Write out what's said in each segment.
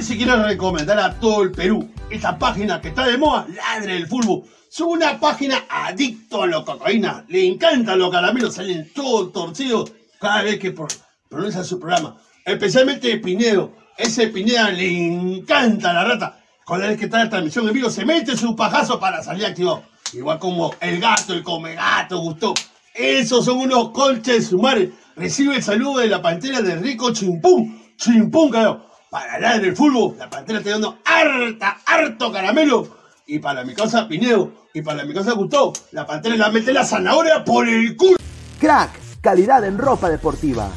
Si quiero recomendar a todo el Perú esta página que está de moda, Ladre el Fútbol. Es una página adicto a la cocaína. Le encantan los caramelos, salen todos torcidos cada vez que pronuncia su programa. Especialmente Pinedo. Ese Pineda le encanta la rata. Cada vez que está en transmisión en vivo, se mete su pajazo para salir activado. Igual como el gato, el come gato, gustó. Esos son unos colches sumares. Recibe el saludo de la pantera de Rico Chimpún. Chimpún, carajo para hablar del fútbol, la pantera está dando harta, harto caramelo. Y para mi casa Pineo, y para mi casa Gustavo, la pantera la mete la zanahoria por el culo. Crack, calidad en ropa deportiva.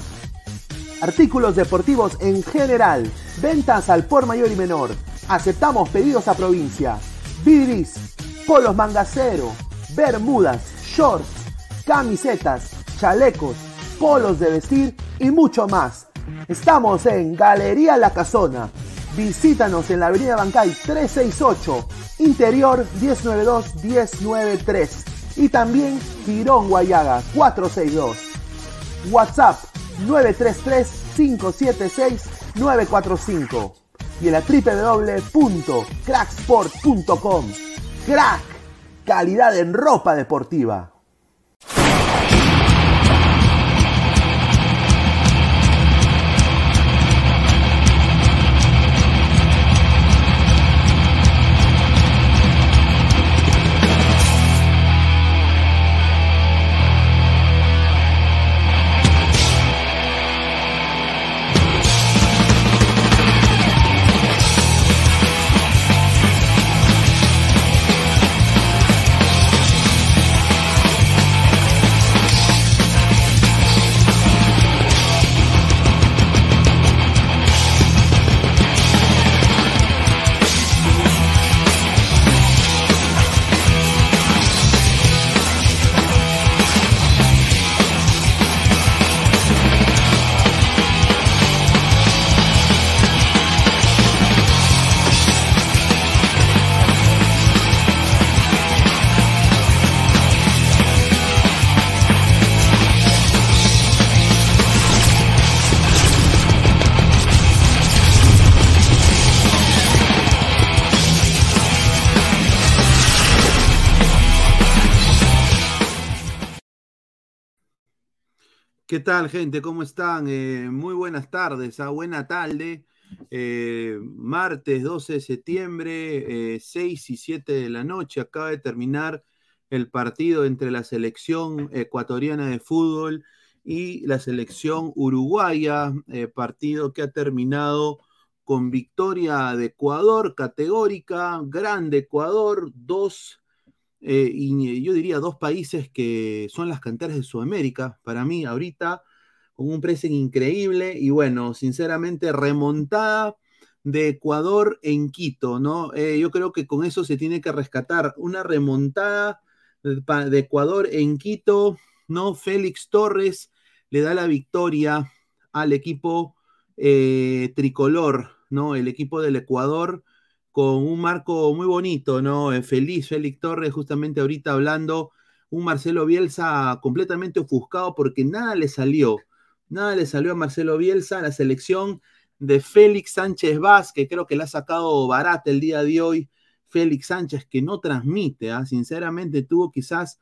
Artículos deportivos en general. Ventas al por mayor y menor. Aceptamos pedidos a provincia. Bidris, polos mangacero, bermudas, shorts, camisetas, chalecos, polos de vestir y mucho más. Estamos en Galería La Casona. Visítanos en la Avenida Bancay 368, Interior 192-193 y también Girón Guayaga 462. WhatsApp 933-576-945 y en la www.cracksport.com. Crack, calidad en ropa deportiva. ¿Qué tal, gente? ¿Cómo están? Eh, muy buenas tardes, a ah, buena tarde. Eh, martes 12 de septiembre, 6 y 7 de la noche, acaba de terminar el partido entre la selección ecuatoriana de fútbol y la selección uruguaya, partido que ha terminado con victoria de Ecuador, categórica, grande Ecuador, dos, eh, y yo diría dos países que son las canteras de Sudamérica, para mí ahorita, con un pressing increíble y bueno, sinceramente remontada de Ecuador en Quito, ¿no? Eh, yo creo que con eso se tiene que rescatar una remontada de Ecuador en Quito, ¿no? Félix Torres le da la victoria al equipo eh, tricolor, ¿no? El equipo del Ecuador con un marco muy bonito, ¿no? Eh, feliz, Félix Torres, justamente ahorita hablando, un Marcelo Bielsa completamente ofuscado porque nada le salió, nada le salió a Marcelo Bielsa, la selección de Félix Sánchez Vaz, que creo que le ha sacado barata el día de hoy, Félix Sánchez, que no transmite, ¿ah? sinceramente tuvo quizás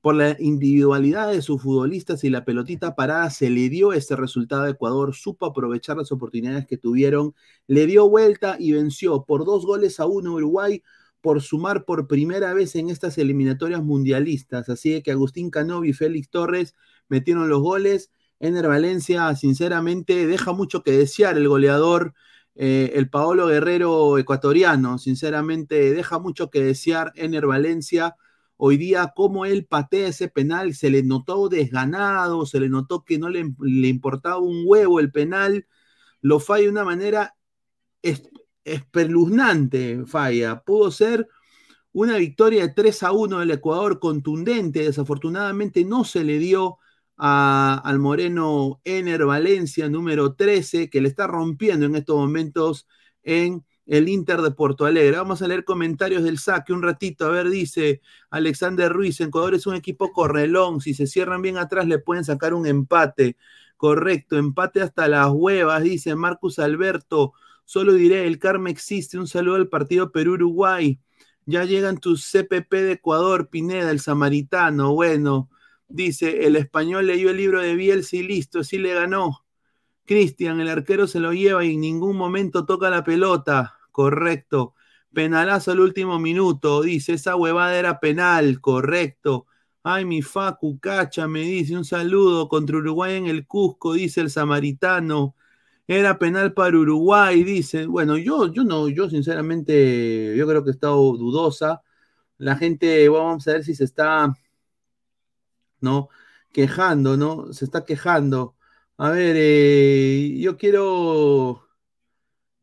por la individualidad de sus futbolistas y la pelotita parada se le dio ese resultado a Ecuador, supo aprovechar las oportunidades que tuvieron, le dio vuelta y venció por dos goles a uno Uruguay por sumar por primera vez en estas eliminatorias mundialistas. Así que Agustín Canovi y Félix Torres metieron los goles. Ener Valencia, sinceramente, deja mucho que desear el goleador. Eh, el Paolo Guerrero ecuatoriano, sinceramente, deja mucho que desear Ener Valencia hoy día cómo él patea ese penal, se le notó desganado, se le notó que no le, importaba un huevo el penal, lo falla de una manera espeluznante, falla. Pudo ser una victoria de 3 a 1 del Ecuador contundente, desafortunadamente no se le dio al moreno Ener Valencia, número 13, que le está rompiendo en estos momentos en el Inter de Porto Alegre. Vamos a leer comentarios del saque un ratito. A ver, dice Alexander Ruiz, Ecuador es un equipo correlón. Si se cierran bien atrás le pueden sacar un empate. Correcto, empate hasta las huevas, dice Marcus Alberto. Solo diré, el karma existe. Un saludo al partido Perú-Uruguay. Ya llegan tus CPP de Ecuador, Pineda, el samaritano. Bueno, dice, el español leyó el libro de Bielsa y listo, sí le ganó. Cristian, el arquero se lo lleva y en ningún momento toca la pelota. Correcto. Penalazo al último minuto. Dice, esa huevada era penal. Correcto. Ay, mi Facu Cacha me dice un saludo contra Uruguay en el Cusco, dice el samaritano. Era penal para Uruguay, dice. Bueno, yo, yo no, yo sinceramente, yo creo que he estado dudosa. La gente, vamos a ver si se está, ¿no? Quejando, ¿no? Se está quejando. A ver, eh, yo quiero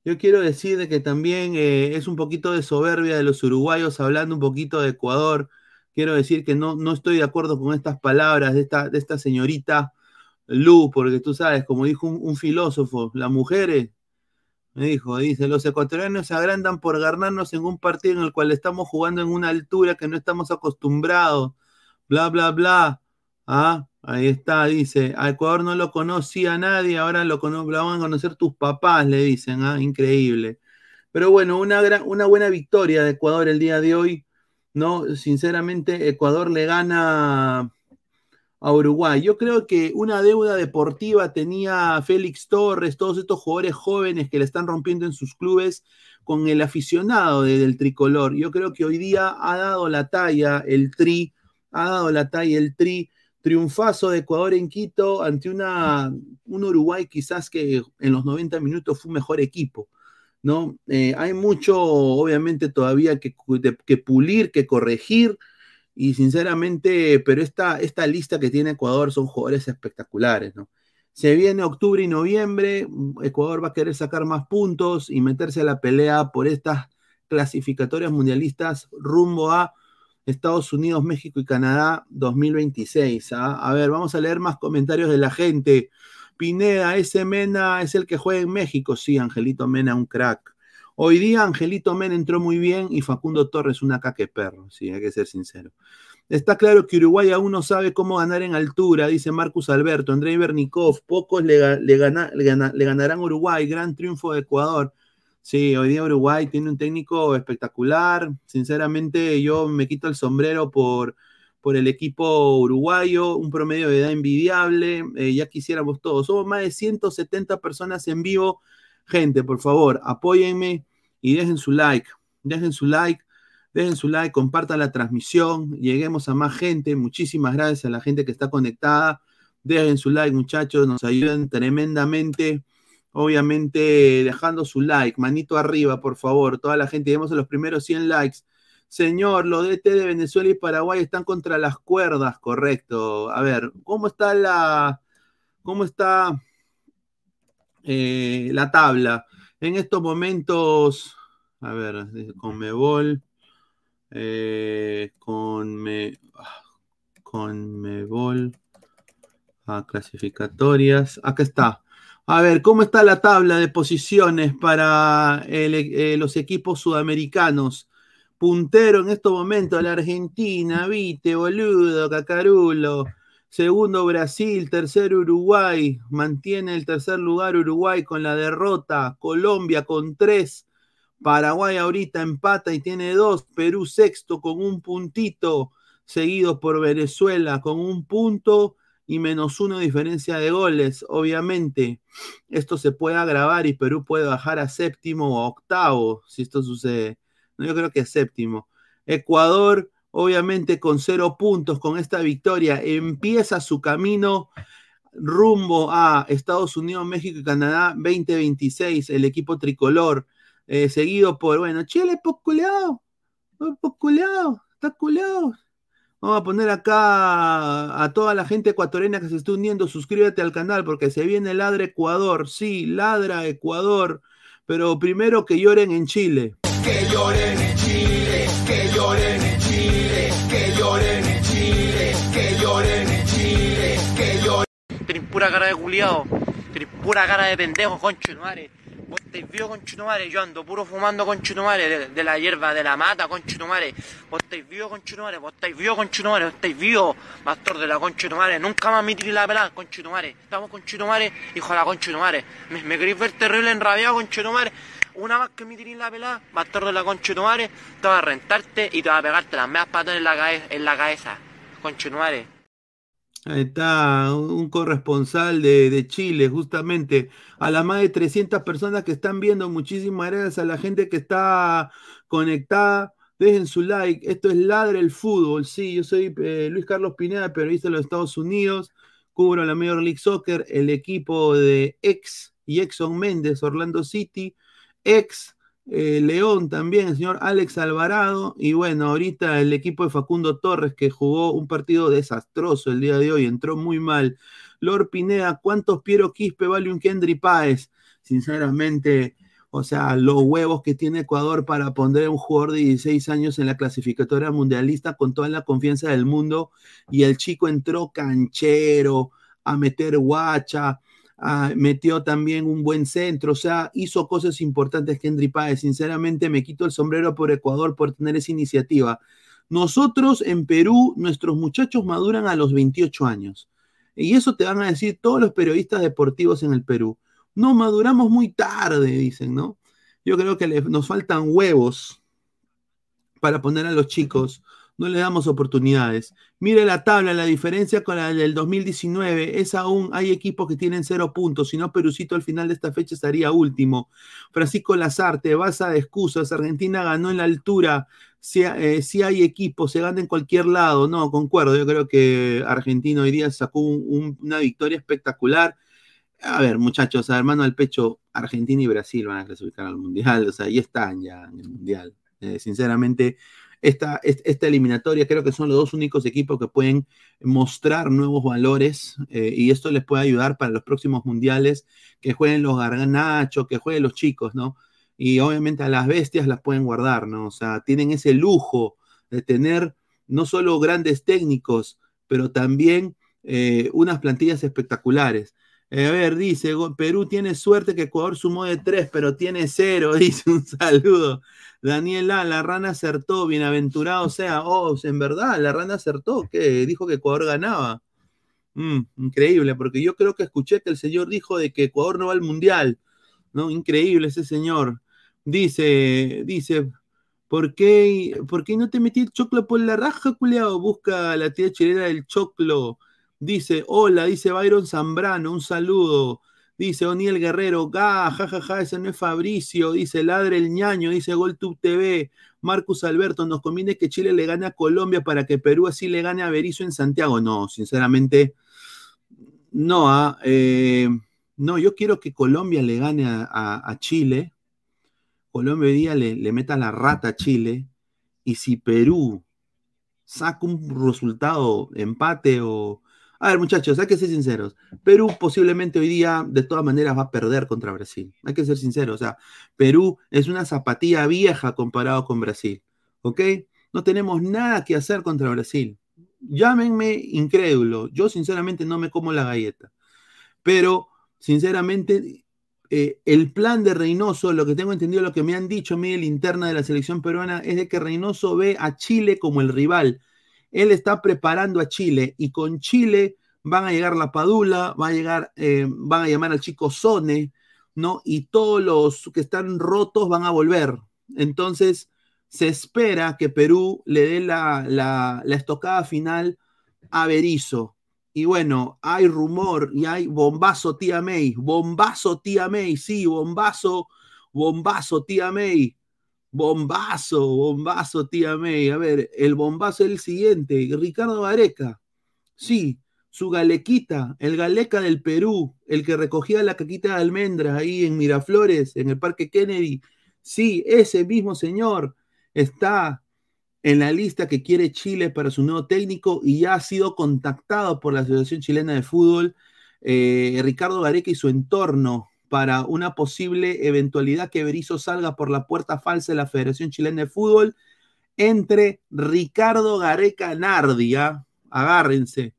yo quiero decir que también eh, es un poquito de soberbia de los uruguayos hablando un poquito de Ecuador. Quiero decir que no, no estoy de acuerdo con estas palabras de esta, de esta señorita Lu, porque tú sabes, como dijo un, filósofo, las mujeres, me dijo, dice, los ecuatorianos se agrandan por ganarnos en un partido en el cual estamos jugando en una altura que no estamos acostumbrados, bla, bla, bla. ¿Ah? Ahí está, dice, a Ecuador no lo conocía nadie, ahora lo, van a conocer tus papás, le dicen, ¿ah? increíble. Pero bueno, una, una buena victoria de Ecuador el día de hoy, ¿no? Sinceramente, Ecuador le gana a Uruguay. Yo creo que una deuda deportiva tenía Félix Torres, todos estos jugadores jóvenes que le están rompiendo en sus clubes con el aficionado del tricolor. Yo creo que hoy día ha dado la talla el tri, ha dado la talla el tri triunfazo de Ecuador en Quito ante una, un Uruguay quizás que en los 90 minutos fue un mejor equipo. ¿no? Eh, hay mucho, obviamente, todavía que, que, pulir, que corregir, y sinceramente, pero esta, esta lista que tiene Ecuador son jugadores espectaculares. ¿no? Se viene octubre y noviembre, Ecuador va a querer sacar más puntos y meterse a la pelea por estas clasificatorias mundialistas rumbo a Estados Unidos, México y Canadá 2026. ¿ah? A ver, vamos a leer más comentarios de la gente. Pineda, ese Mena es el que juega en México. Sí, Angelito Mena, un crack. Hoy día Angelito Mena entró muy bien y Facundo Torres una caque perro, sí, hay que ser sincero. Está claro que Uruguay aún no sabe cómo ganar en altura, dice Marcus Alberto. Andrei Bernikov, pocos le, le, le ganarán Uruguay, gran triunfo de Ecuador. Sí, hoy día Uruguay tiene un técnico espectacular. Sinceramente, yo me quito el sombrero por, por el equipo uruguayo, un promedio de edad envidiable, eh, ya quisiéramos todos. Somos más de 170 personas en vivo. Gente, por favor, apóyenme y dejen su like, dejen su like, dejen su like, compartan la transmisión, lleguemos a más gente. Muchísimas gracias a la gente que está conectada. Dejen su like, muchachos, nos ayudan tremendamente. Obviamente, dejando su like, manito arriba, por favor. Toda la gente, lleguemos a los primeros 100 likes. Señor, los DT de Venezuela y Paraguay están contra las cuerdas, correcto. A ver, ¿cómo está la, cómo está eh, la tabla? En estos momentos, a ver, con Mebol, eh, con me, con Mebol, a clasificatorias, acá está. A ver, ¿cómo está la tabla de posiciones para eh, los equipos sudamericanos? puntero en estos momentos la Argentina, viste, boludo, cacarulo. Segundo Brasil, tercero Uruguay, mantiene el tercer lugar Uruguay con la derrota, Colombia con tres, Paraguay ahorita empata y tiene dos, Perú sexto con un puntito, seguido por Venezuela con un punto y menos uno diferencia de goles. Obviamente, esto se puede agravar y Perú puede bajar a séptimo o octavo si esto sucede yo creo que séptimo. Ecuador, obviamente con cero puntos con esta victoria, empieza su camino rumbo a Estados Unidos, México y Canadá 2026, el equipo tricolor, eh, seguido por, bueno, Chile, posculeado, posculeado, está culeado. Vamos a poner acá a toda la gente ecuatoriana que se está uniendo, suscríbete al canal porque se viene Ladra Ecuador, sí, Ladra Ecuador, pero primero que lloren en Chile que lloren en Chile, que lloren en Chile, que lloren en Chile, que lloren en Chile, que lloren. Tenés pura cara de culiado, tenés pura cara de pendejo, concho madre. Vos estáis vivo, conchetumare, yo ando puro fumando, conchetumare, de, de la hierba de la mata, conchetumare. Vos estáis vivo, conchetumare, vos estáis vivo, conchetumare, vos estáis vivo, pastor de la conchetumare. Nunca más me tiré la pelada, conchetumare. Estamos conchetumare, hijo de la conchetumare. Me, me queréis ver terrible enrabiado, conchetumare. Una vez que me tiré la pelada, bastardo de la conchetumare, te va a rentarte y te va a pegarte las medias patas en la, en la cabeza. Conchetumare. Ahí está, un corresponsal de, Chile, justamente, a las más de 300 personas que están viendo, muchísimas gracias a la gente que está conectada. Dejen su like, esto es Ladre el Fútbol, sí, yo soy eh, Luis Carlos Pineda, periodista de los Estados Unidos, cubro la Major League Soccer, el equipo de ex y Exxon Méndez, Orlando City, ex eh, León también, el señor Alex Alvarado, y bueno, ahorita el equipo de Facundo Torres que jugó un partido desastroso el día de hoy, entró muy mal. Lord Pineda, ¿cuántos Piero Quispe vale un Kendry Páez? Sinceramente, o sea, los huevos que tiene Ecuador para poner un jugador de 16 años en la clasificatoria mundialista con toda la confianza del mundo, y el chico entró canchero a meter guacha, Ah, metió también un buen centro, o sea, hizo cosas importantes Kendry Páez. Sinceramente, me quito el sombrero por Ecuador por tener esa iniciativa. Nosotros en Perú, nuestros muchachos maduran a los 28 años. Y eso te van a decir todos los periodistas deportivos en el Perú. No maduramos muy tarde, dicen, ¿no? Yo creo que nos faltan huevos para poner a los chicos no le damos oportunidades. Mire la tabla, la diferencia con la del 2019 es aún, hay equipos que tienen cero puntos, si no Perucito al final de esta fecha estaría último. Francisco Lazarte, basa de excusas, Argentina ganó en la altura, si, eh, hay equipos, se gana en cualquier lado, no, concuerdo, yo creo que Argentina hoy día sacó una victoria espectacular. A ver, muchachos, hermano al pecho, Argentina y Brasil van a clasificar al Mundial, o sea, ahí están ya en el Mundial. Eh, sinceramente, esta, esta eliminatoria. Creo que son los dos únicos equipos que pueden mostrar nuevos valores eh, y esto les puede ayudar para los próximos mundiales, que jueguen los garganachos, que jueguen los chicos, ¿no? Y obviamente a las bestias las pueden guardar, ¿no? O sea, tienen ese lujo de tener no solo grandes técnicos, pero también eh, unas plantillas espectaculares. Eh, a ver, dice, Perú tiene suerte que Ecuador sumó de tres, pero tiene cero, dice un saludo. Daniela, la rana acertó, bienaventurado sea. Oh, en verdad, la rana acertó, que dijo que Ecuador ganaba. Mm, increíble, porque yo creo que escuché que el señor dijo de que Ecuador no va al mundial. ¿No? Increíble ese señor. Dice, dice, ¿Por qué, ¿Por qué no te metí el choclo por la raja, culiao? Busca la tía chilena del choclo. Dice, hola, dice Byron Zambrano, un saludo. Dice Oniel Guerrero, ga, jajaja, ja, ese no es Fabricio. Dice Ladre el ñaño, dice GolTube TV. Marcus Alberto, nos conviene que Chile le gane a Colombia para que Perú así le gane a Berizzo en Santiago. No, sinceramente, no. ¿ah? Eh, no, yo quiero que Colombia le gane a Chile Colombia hoy día le, meta la rata a Chile y si Perú saca un resultado, empate o... A ver, muchachos, hay que ser sinceros. Perú posiblemente hoy día de todas maneras va a perder contra Brasil. Hay que ser sinceros. O sea, Perú es una zapatilla vieja comparado con Brasil. ¿Ok? No tenemos nada que hacer contra Brasil. Llámenme incrédulo. Yo sinceramente no me como la galleta. Pero, sinceramente, eh, el plan de Reynoso, lo que tengo entendido, lo que me han dicho a mí, interna de la selección peruana, es de que Reynoso ve a Chile como el rival. Él está preparando a Chile y con Chile van a llegar la Padula, va a llegar, eh, van a llamar al chico Sone, ¿no? Y todos los que están rotos van a volver. Entonces, se espera que Perú le dé la, estocada final a Berizzo. Y bueno, hay rumor y hay bombazo tía May, bombazo tía May, sí, bombazo, bombazo tía May, bombazo, bombazo tía May. A ver, el bombazo es el siguiente, Ricardo Vareca, sí, su galequita, el galeca del Perú, el que recogía la caquita de almendras ahí en Miraflores, en el Parque Kennedy, sí, ese mismo señor está en la lista que quiere Chile para su nuevo técnico y ya ha sido contactado por la Asociación Chilena de Fútbol, eh, Ricardo Gareca y su entorno para una posible eventualidad que Berizzo salga por la puerta falsa de la Federación Chilena de Fútbol entre Ricardo Gareca Nardia, ¿ah? agárrense.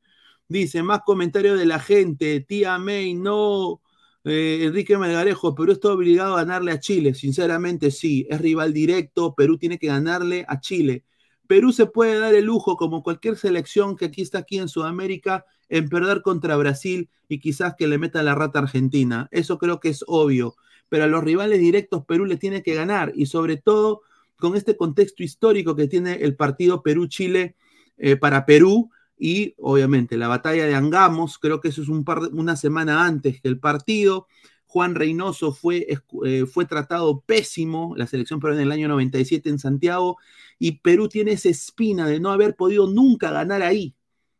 Dice, más comentarios de la gente, tía May, no, eh, Enrique Melgarejo, Perú está obligado a ganarle a Chile, sinceramente sí, es rival directo, Perú tiene que ganarle a Chile. Perú se puede dar el lujo, como cualquier selección que aquí está aquí en Sudamérica, en perder contra Brasil y quizás que le meta la rata Argentina. Eso creo que es obvio. Pero a los rivales directos Perú le tiene que ganar y sobre todo con este contexto histórico que tiene el partido Perú-Chile eh, para Perú y obviamente la batalla de Angamos, creo que eso es un par una semana antes que el partido. Juan Reynoso fue, eh, fue tratado pésimo, la selección peruana en el año 97 en Santiago, y Perú tiene esa espina de no haber podido nunca ganar ahí.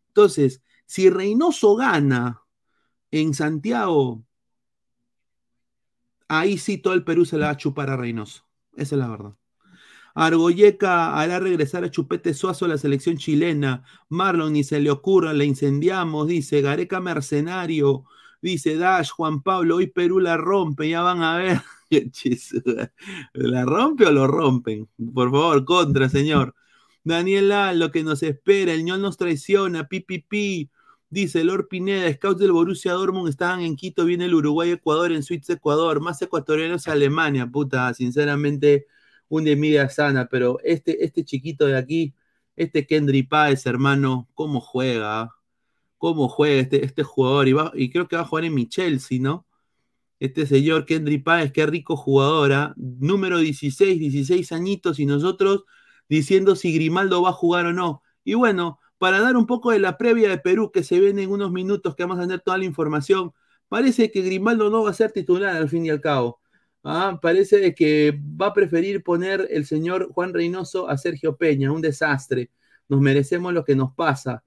Entonces, si Reynoso gana en Santiago, ahí sí todo el Perú se la va a chupar a Reynoso. Esa es la verdad. Argoyeca hará regresar a Chupete Suazo a la selección chilena. Marlon ni se le ocurra, la incendiamos, dice Gareca Mercenario. Dice Dash, Juan Pablo, hoy Perú la rompe, ya van a ver. ¿La rompe o lo rompen? Por favor, contra, señor. Daniela, lo que nos espera, el ñol nos traiciona, pi, Dice Lord Pineda, scouts del Borussia Dortmund estaban en Quito, viene el Uruguay, Ecuador, en Suiza, Ecuador, más ecuatorianos Alemania, puta, sinceramente, un de media sana, pero este, este chiquito de aquí, este Kendry Páez, hermano, ¿cómo juega? Cómo juega este, este jugador y, y creo que va a jugar en mi Chelsea, ¿no? Este señor Kendry Páez, qué rico jugadora, ¿ah? número 16, 16 añitos y nosotros diciendo si Grimaldo va a jugar o no. Y bueno, para dar un poco de la previa de Perú que se viene en unos minutos que vamos a tener toda la información, parece que Grimaldo no va a ser titular al fin y al cabo. ¿ah? Parece que va a preferir poner el señor Juan Reynoso a Sergio Peña, un desastre. Nos merecemos lo que nos pasa.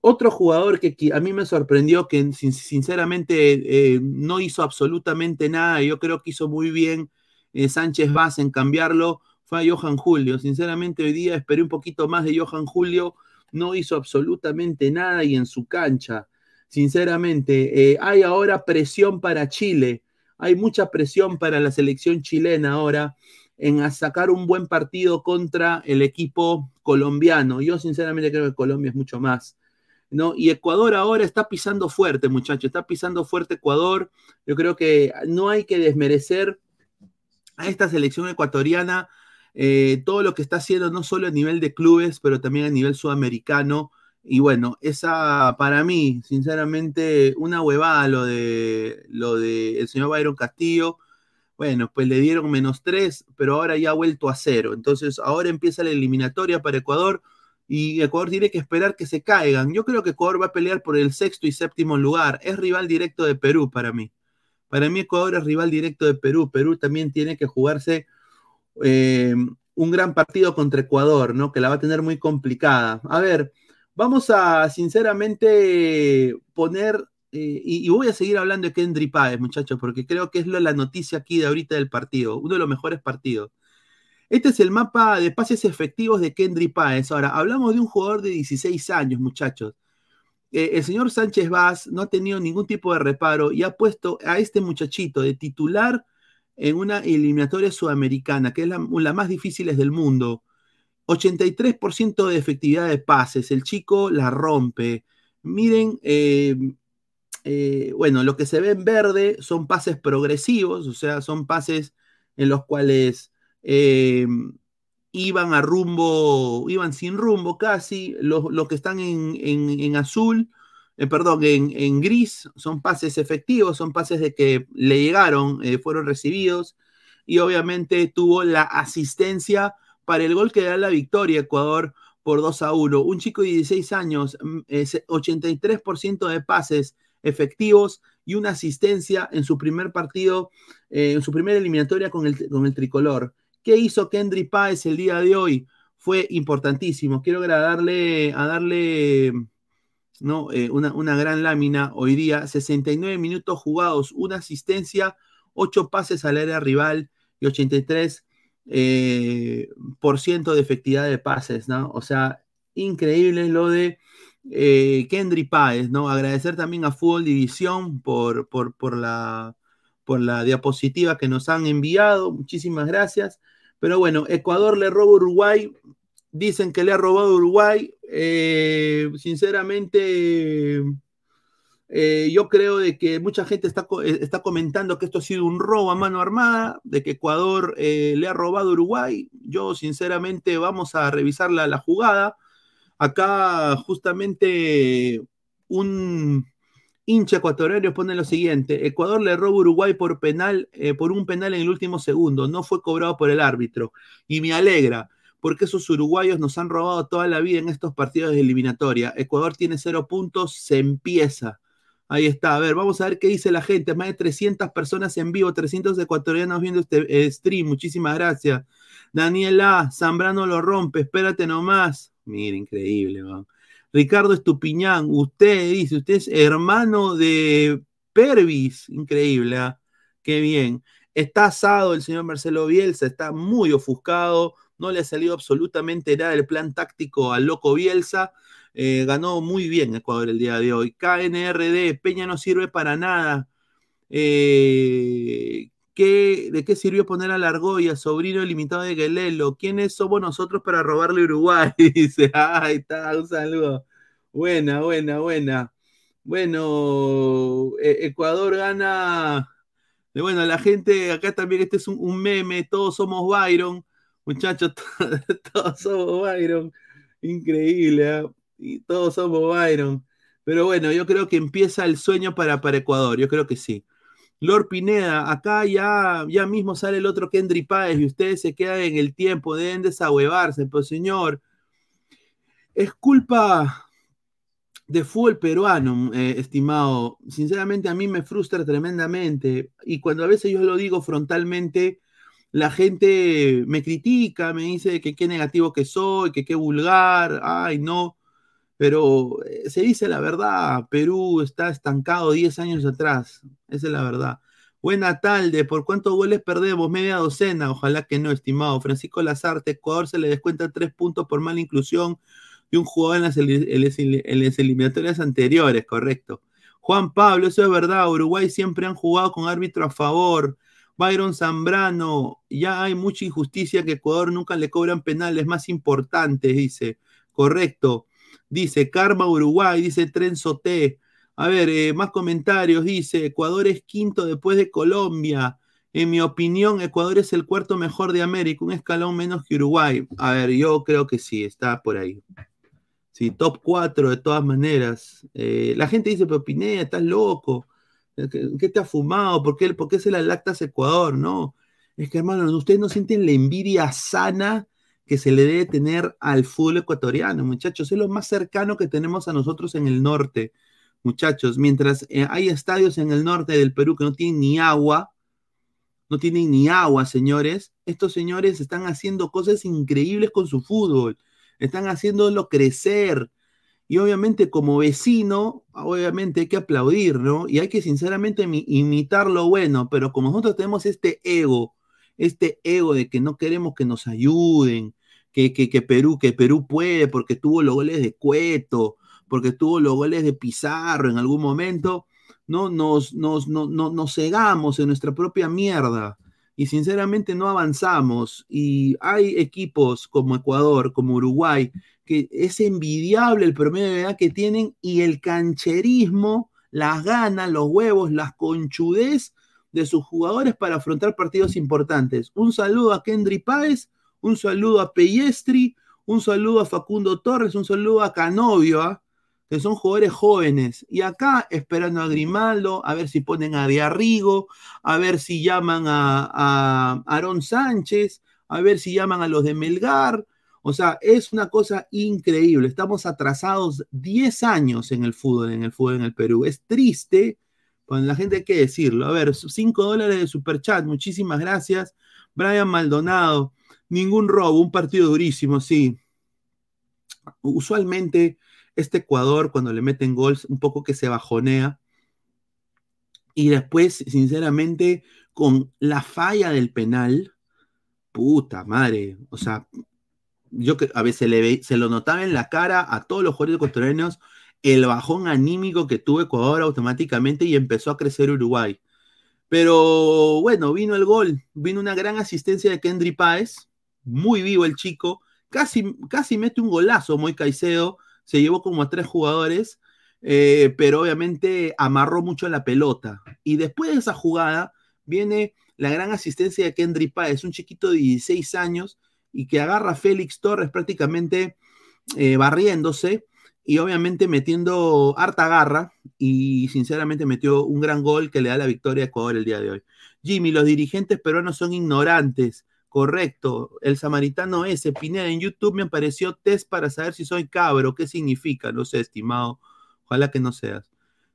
Otro jugador que a mí me sorprendió, que sinceramente eh, no hizo absolutamente nada, yo creo que hizo muy bien eh, Sánchez Vaz en cambiarlo, fue a Johan Julio. Sinceramente hoy día esperé un poquito más de Johan Julio, no hizo absolutamente nada y en su cancha. Sinceramente, eh, hay ahora presión para Chile, hay mucha presión para la selección chilena ahora en sacar un buen partido contra el equipo colombiano. Yo sinceramente creo que Colombia es mucho más. ¿No? Y Ecuador ahora está pisando fuerte, muchachos, está pisando fuerte Ecuador. Yo creo que no hay que desmerecer a esta selección ecuatoriana eh, todo lo que está haciendo, no solo a nivel de clubes, pero también a nivel sudamericano. Y bueno, esa para mí, sinceramente, una huevada lo de lo de el señor Byron Castillo. Bueno, pues le dieron menos tres, pero ahora ya ha vuelto a cero. Entonces, ahora empieza la eliminatoria para Ecuador y Ecuador tiene que esperar que se caigan. Yo creo que Ecuador va a pelear por el sexto y séptimo lugar. Es rival directo de Perú para mí. Para mí Ecuador es rival directo de Perú. Perú también tiene que jugarse eh, un gran partido contra Ecuador, ¿no? Que la va a tener muy complicada. A ver, vamos a sinceramente poner, eh, y, voy a seguir hablando de Kendry Páez, muchachos, porque creo que es la noticia aquí de ahorita del partido, uno de los mejores partidos. Este es el mapa de pases efectivos de Kendry Páez. Ahora, hablamos de un jugador de 16 años, muchachos. Eh, el señor Sánchez Vaz no ha tenido ningún tipo de reparo y ha puesto a este muchachito de titular en una eliminatoria sudamericana, que es la, más difícil del mundo. 83% de efectividad de pases, el chico la rompe. Miren, eh, eh, bueno, lo que se ve en verde son pases progresivos, o sea, son pases en los cuales eh, iban a rumbo, iban sin rumbo casi, los, que están en, azul, eh, perdón, en, gris, son pases efectivos, son pases de que le llegaron, eh, fueron recibidos, y obviamente tuvo la asistencia para el gol que da la victoria Ecuador por 2 a 1. Un chico de 16 años, 83% mm, de pases efectivos y una asistencia en su primer partido, en su primera eliminatoria con el, con el tricolor. ¿Qué hizo Kendry Páez el día de hoy? Fue importantísimo. Quiero darle, a darle ¿no? Eh, una, gran lámina hoy día. 69 minutos jugados, una asistencia, 8 pases al área rival y 83 eh, por ciento de efectividad de pases, ¿no? O sea, increíble lo de eh, Kendry Páez, ¿no? Agradecer también a Fútbol División por, por, por, la, por la diapositiva que nos han enviado. Muchísimas gracias. Pero bueno, Ecuador le roba Uruguay. Dicen que le ha robado Uruguay. Eh, sinceramente, eh, yo creo de que mucha gente está, eh, está, comentando que esto ha sido un robo a mano armada, de que Ecuador le ha robado Uruguay. Yo, sinceramente, vamos a revisar la, la jugada. Acá, justamente, un, hincha ecuatoriano pone lo siguiente: Ecuador le roba a Uruguay por penal, eh, por un penal en el último segundo, no fue cobrado por el árbitro. Y me alegra, porque esos uruguayos nos han robado toda la vida en estos partidos de eliminatoria. Ecuador tiene cero puntos, se empieza. Ahí está, a ver, vamos a ver qué dice la gente. Más de 300 personas en vivo, 300 ecuatorianos viendo este eh, stream. Muchísimas gracias. Daniela, Zambrano lo rompe, espérate nomás. Mira, increíble. Ricardo Estupiñán, usted dice, usted es hermano de Pervis, increíble, ¿ah? qué bien. Está asado el señor Marcelo Bielsa, está muy ofuscado, no le ha salido absolutamente nada el plan táctico al loco Bielsa. Eh, ganó muy bien Ecuador el día de hoy. KNRD, Peña no sirve para nada. Eh, ¿De qué sirvió poner a la Argolla, sobrino limitado de Guelelo? ¿Quiénes somos nosotros para robarle Uruguay? Dice, ahí está, un saludo. Buena, buena, buena. Bueno, e-, Ecuador gana. Bueno, la gente, acá también este es un, meme, todos somos Byron. Muchachos, todos somos Byron. Increíble, ¿ah? y todos somos Byron. Pero bueno, yo creo que empieza el sueño para, para Ecuador, yo creo que sí. Lord Pineda, acá ya, ya mismo sale el otro Kendry Páez y ustedes se quedan en el tiempo, deben desahuevarse, pero señor, es culpa de fútbol peruano, eh, estimado. Sinceramente a mí me frustra tremendamente y cuando a veces yo lo digo frontalmente, la gente me critica, me dice que qué negativo que soy, que qué vulgar, ay no, pero eh, se dice la verdad, Perú está estancado 10 años atrás, esa es la verdad. Buena tarde, ¿por cuántos goles perdemos? Media docena, ojalá que no, estimado. Francisco Lazarte, Ecuador se le descuenta tres puntos por mala inclusión de un jugador en las, eliminatorias anteriores, correcto. Juan Pablo, eso es verdad, Uruguay siempre han jugado con árbitro a favor. Byron Zambrano, ya hay mucha injusticia que Ecuador nunca le cobran penales más importantes, dice. Correcto. Dice Karma Uruguay, dice Trenzo T. A ver, eh, más comentarios. Dice Ecuador es quinto después de Colombia. En mi opinión, Ecuador es el cuarto mejor de América, un escalón menos que Uruguay. A ver, yo creo que sí, está por ahí. Sí, top 4 de todas maneras. Eh, la gente dice, pero Pineda, estás loco. ¿Qué te ha fumado? ¿Por qué, por qué se la lactas Ecuador? No. Es que, hermano, ustedes no sienten la envidia sana que se le debe tener al fútbol ecuatoriano, muchachos. Es lo más cercano que tenemos a nosotros en el norte, muchachos. Mientras eh, hay estadios en el norte del Perú que no tienen ni agua, no tienen ni agua, señores. Estos señores están haciendo cosas increíbles con su fútbol. Están haciéndolo crecer. Y obviamente como vecino, obviamente hay que aplaudir, ¿no? Y hay que sinceramente imitar lo bueno, pero como nosotros tenemos este ego, este ego de que no queremos que nos ayuden, que, que, Perú, que Perú puede, porque tuvo los goles de Cueto, porque tuvo los goles de Pizarro en algún momento, ¿no? Nos, nos, no, nos cegamos en nuestra propia mierda y sinceramente no avanzamos. Y hay equipos como Ecuador, como Uruguay, que es envidiable el promedio de edad que tienen y el cancherismo, las ganas, los huevos, las conchudez de sus jugadores para afrontar partidos importantes. Un saludo a Kendry Páez, un saludo a Pellestri, un saludo a Facundo Torres, un saludo a Canovio, ¿ah? que son jugadores jóvenes. Y acá esperando a Grimaldo, a ver si ponen a Diarrigo, a ver si llaman a, Aarón Sánchez, a ver si llaman a los de Melgar, o sea, es una cosa increíble. Estamos atrasados 10 años en el fútbol, en el fútbol en el Perú. Es triste, con la gente hay que decirlo. A ver, 5 dólares de superchat, muchísimas gracias. Brian Maldonado, ningún robo, un partido durísimo, sí. Usualmente este Ecuador, cuando le meten gols, un poco que se bajonea. Y después, sinceramente, con la falla del penal, puta madre, o sea, yo que a veces le se lo notaba en la cara a todos los jugadores ecuatorianos el bajón anímico que tuvo Ecuador automáticamente y empezó a crecer Uruguay. Pero bueno, vino el gol, vino una gran asistencia de Kendry Páez, muy vivo el chico, casi, casi mete un golazo muy Caicedo, se llevó como a tres jugadores, eh, pero obviamente amarró mucho la pelota. Y después de esa jugada viene la gran asistencia de Kendry Páez, un chiquito de 16 años y que agarra a Félix Torres prácticamente eh, barriéndose y obviamente metiendo harta garra y sinceramente metió un gran gol que le da la victoria a Ecuador el día de hoy. Jimmy, los dirigentes peruanos son ignorantes. Correcto, el samaritano ese, Pineda, en YouTube me apareció test para saber si soy cabro, ¿qué significa? No sé, estimado, ojalá que no seas.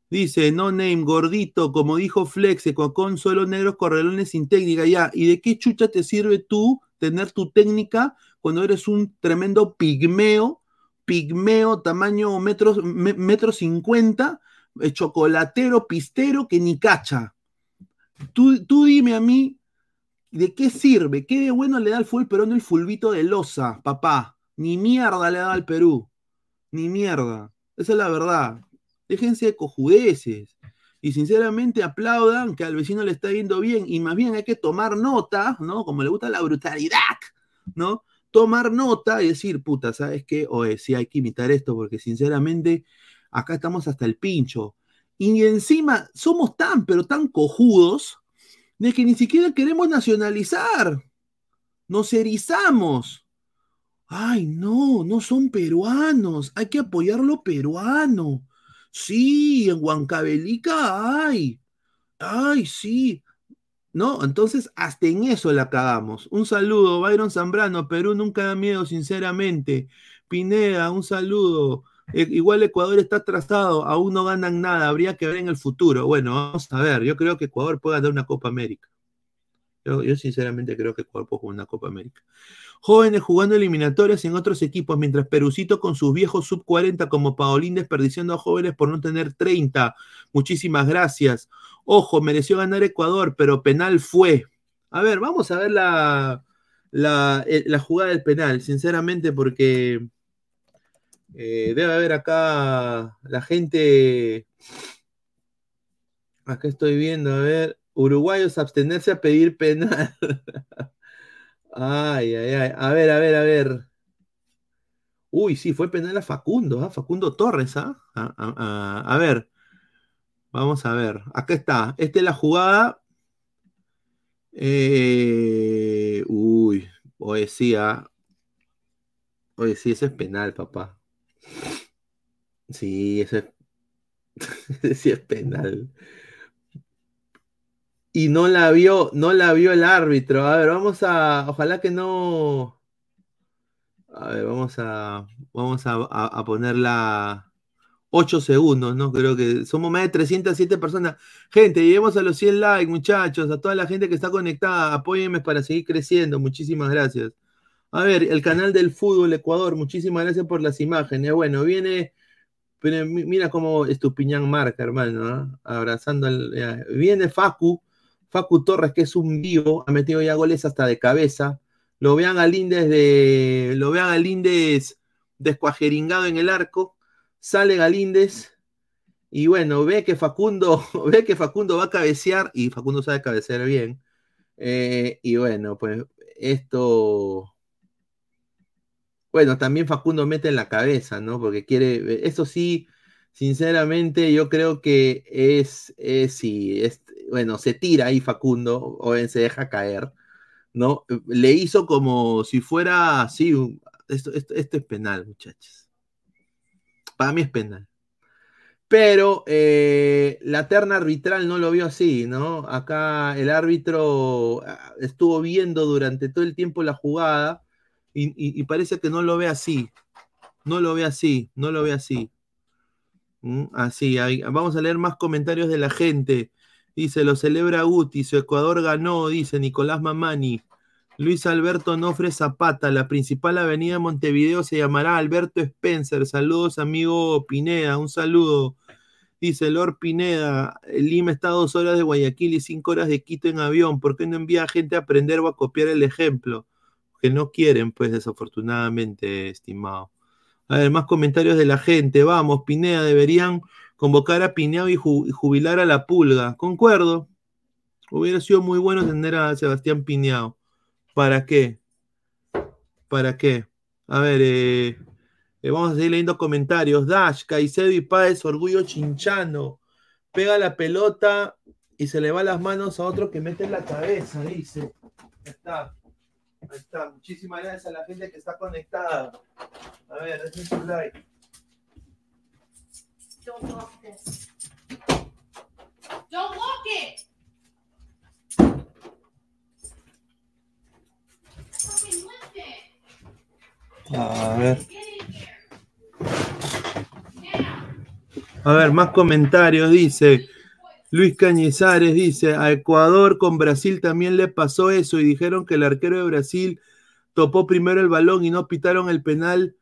Dice, no name, gordito, como dijo Flex, con solo negros correlones sin técnica, ya. ¿Y de qué chucha te sirve tú tener tu técnica cuando eres un tremendo pigmeo, pigmeo tamaño metro, metro cincuenta, eh, chocolatero, pistero, que ni cacha. Tú, tú dime a mí, ¿de qué sirve? ¿Qué de bueno le da al fútbol el fulbito de losa, papá? Ni mierda le da al Perú. Ni mierda. Esa es la verdad. Déjense de cojudeces y sinceramente aplaudan que al vecino le está yendo bien y más bien hay que tomar nota, ¿no? Como le gusta la brutalidad, ¿no? Tomar nota y decir, puta, ¿sabes qué? Oye, sí hay que imitar esto porque sinceramente acá estamos hasta el pincho. Y encima somos tan, pero tan cojudos de que ni siquiera queremos nacionalizar. Nos erizamos. Ay, no, no son peruanos. Hay que apoyar lo peruano. Sí, en Huancavelica hay. Ay, sí. ¿No? Entonces, hasta en eso la cagamos. Un saludo, Byron Zambrano. Perú nunca da miedo, sinceramente. Pineda, un saludo. E, igual Ecuador está atrasado, aún no ganan nada, habría que ver en el futuro. Bueno, vamos a ver. Yo creo que Ecuador puede dar una Copa América. Yo, yo sinceramente creo que Ecuador puede jugar una Copa América jóvenes jugando eliminatorias en otros equipos, mientras Perucito con sus viejos sub 40 como Paolín desperdiciando a jóvenes por no tener 30. Muchísimas gracias. Ojo, mereció ganar Ecuador, pero penal fue. A ver, vamos a ver la, la, eh, jugada del penal, sinceramente, porque eh, debe haber acá la gente. Acá estoy viendo, a ver, uruguayos abstenerse a pedir penal. Ay, ay, ay. A ver, a ver, a ver. Uy, sí, fue penal a Facundo, ¿ah? Facundo Torres, ¿ah? A, ver. Vamos a ver. Acá está. Esta es la jugada. Eh, uy, poesía. Oye, sí, ese es penal, papá. Sí, ese es, sí es penal. y no la vio, no la vio el árbitro. A ver, vamos a, ojalá que no. A ver, vamos a, vamos a, ponerla 8 segundos, ¿no? Creo que somos más de 307 personas. Gente, lleguemos a los 100 likes, muchachos, a toda la gente que está conectada, apóyenme para seguir creciendo. Muchísimas gracias. A ver, el canal del fútbol Ecuador, muchísimas gracias por las imágenes. Bueno, viene, mira cómo Estupiñán marca, hermano, abrazando al, viene Facu Facu Torres, que es un vivo, ha metido ya goles hasta de cabeza. Lo vean a Lindes de. Lo vean a Lindes descuajeringado en el arco. Sale Galíndez. Y bueno, ve que Facundo, ve que Facundo va a cabecear. Y Facundo sabe cabecear bien. Eh, y bueno, pues esto. Bueno, también Facundo mete en la cabeza, ¿no? Porque quiere. Eso sí, sinceramente, yo creo que es. es sí, es, bueno, se tira ahí Facundo, o se deja caer, ¿no? Le hizo como si fuera así, esto, es penal, muchachos. Para mí es penal. Pero eh, la terna arbitral no lo vio así, ¿no? Acá el árbitro ah, estuvo viendo durante todo el tiempo la jugada y, parece que no lo ve así. No lo ve así, no lo ve así. ¿Mm? Así, vamos a leer más comentarios de la gente. Dice, lo celebra Guti, su Ecuador ganó, dice Nicolás Mamani. Luis Alberto Nofre Zapata, la principal avenida de Montevideo se llamará Alberto Spencer. Saludos, amigo Pineda, un saludo. Dice Lord Pineda, Lima está dos horas de Guayaquil y cinco horas de Quito en avión. ¿Por qué no envía gente a aprender o a copiar el ejemplo? Que no quieren, pues, desafortunadamente, estimado. A ver, más comentarios de la gente. Vamos, Pineda, deberían convocar a Pineado y, jubilar a la Pulga. Concuerdo. Hubiera sido muy bueno tener a Sebastián Pineado. ¿Para qué? ¿Para qué? A ver, eh, eh, vamos a seguir leyendo comentarios. Dash, Caicedo y Páez, orgullo chinchano. Pega la pelota y se le va las manos a otro que mete la cabeza, dice. Está. Ahí está. Muchísimas gracias a la gente que está conectada. A ver, dejen su like. Don't walk this. Don't walk it. A ver. A ver, más comentarios. Dice Luis Cañizares, dice, a Ecuador con Brasil también le pasó eso y dijeron que el arquero de Brasil topó primero el balón y no pitaron el penal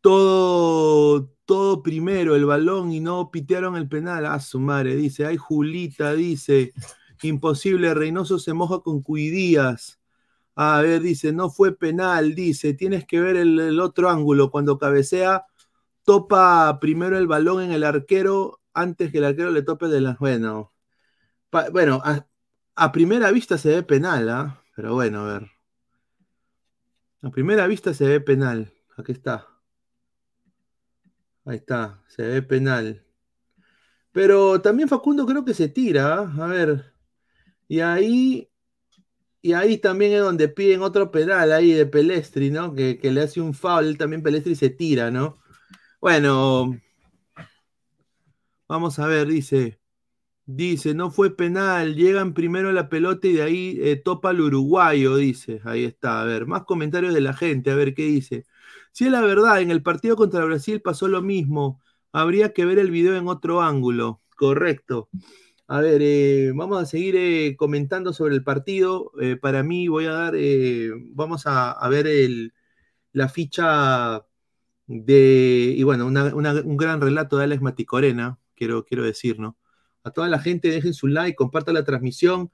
todo, todo primero el balón y no pitearon el penal. A su madre, dice. Ay, Julita, dice. Imposible, Reynoso se moja con Cuidías. A ver, dice, no fue penal, dice. Tienes que ver el, otro ángulo. Cuando cabecea, topa primero el balón en el arquero antes que el arquero le tope de las. Bueno, bueno, a, primera vista se ve penal, ¿ah? Pero bueno, a ver. A primera vista se ve penal. Aquí está. Ahí está, se ve penal. Pero también Facundo creo que se tira, ¿ah? a ver. Y ahí, y ahí también es donde piden otro penal ahí de Pelestri, ¿no? Que, le hace un foul, también Pelestri se tira, ¿no? Bueno, vamos a ver, dice. Dice, no fue penal, llegan primero la pelota y de ahí eh, topa el uruguayo, dice. Ahí está, a ver, más comentarios de la gente, a ver qué dice. Si es la verdad, en el partido contra Brasil pasó lo mismo. Habría que ver el video en otro ángulo. Correcto. A ver, eh, vamos a seguir eh, comentando sobre el partido. Para mí voy a dar, vamos a, ver la ficha de, y bueno, un gran relato de Alex Maticorena, quiero, quiero decir, ¿no? A toda la gente, dejen su like, compartan la transmisión.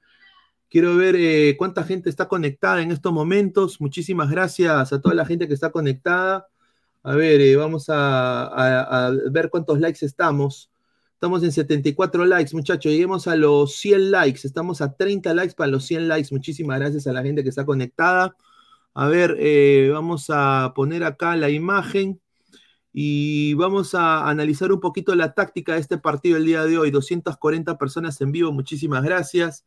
Quiero ver eh, cuánta gente está conectada en estos momentos. Muchísimas gracias a toda la gente que está conectada. A ver, eh, vamos a, ver cuántos likes estamos. Estamos en 74 likes, muchachos. Lleguemos a los 100 likes. Estamos a 30 likes para los 100 likes. Muchísimas gracias a la gente que está conectada. A ver, eh, vamos a poner acá la imagen y vamos a analizar un poquito la táctica de este partido el día de hoy. 240 personas en vivo. Muchísimas gracias.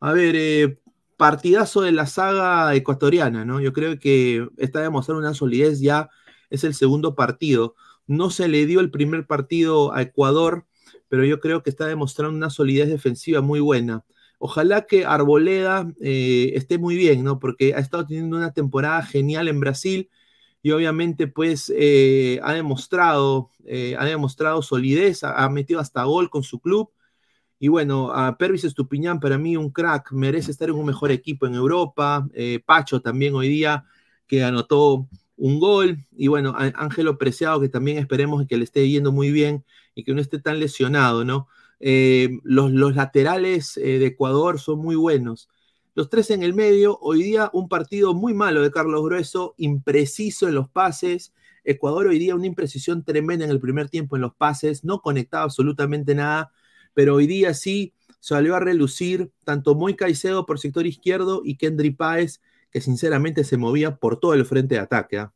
A ver, eh, partidazo de la saga ecuatoriana, ¿no? Yo creo que está demostrando una solidez ya, es el segundo partido. No se le dio el primer partido a Ecuador, pero yo creo que está demostrando una solidez defensiva muy buena. Ojalá que Arboleda eh, esté muy bien, ¿no? Porque ha estado teniendo una temporada genial en Brasil y obviamente pues eh, ha demostrado, eh, ha demostrado solidez, ha, metido hasta gol con su club. Y bueno, a Pervis Estupiñán, para mí un crack, merece estar en un mejor equipo en Europa. Pacho también hoy día, que anotó un gol. Y bueno, Ángelo Preciado, que también esperemos que le esté yendo muy bien y que no esté tan lesionado, ¿no? Eh, los, laterales eh, de Ecuador son muy buenos. Los tres en el medio, hoy día un partido muy malo de Carlos Grueso, impreciso en los pases. Ecuador hoy día una imprecisión tremenda en el primer tiempo en los pases, no conectaba absolutamente nada, pero hoy día sí salió a relucir tanto Moy Caicedo por sector izquierdo y Kendry Páez, que sinceramente se movía por todo el frente de ataque. ¿ah?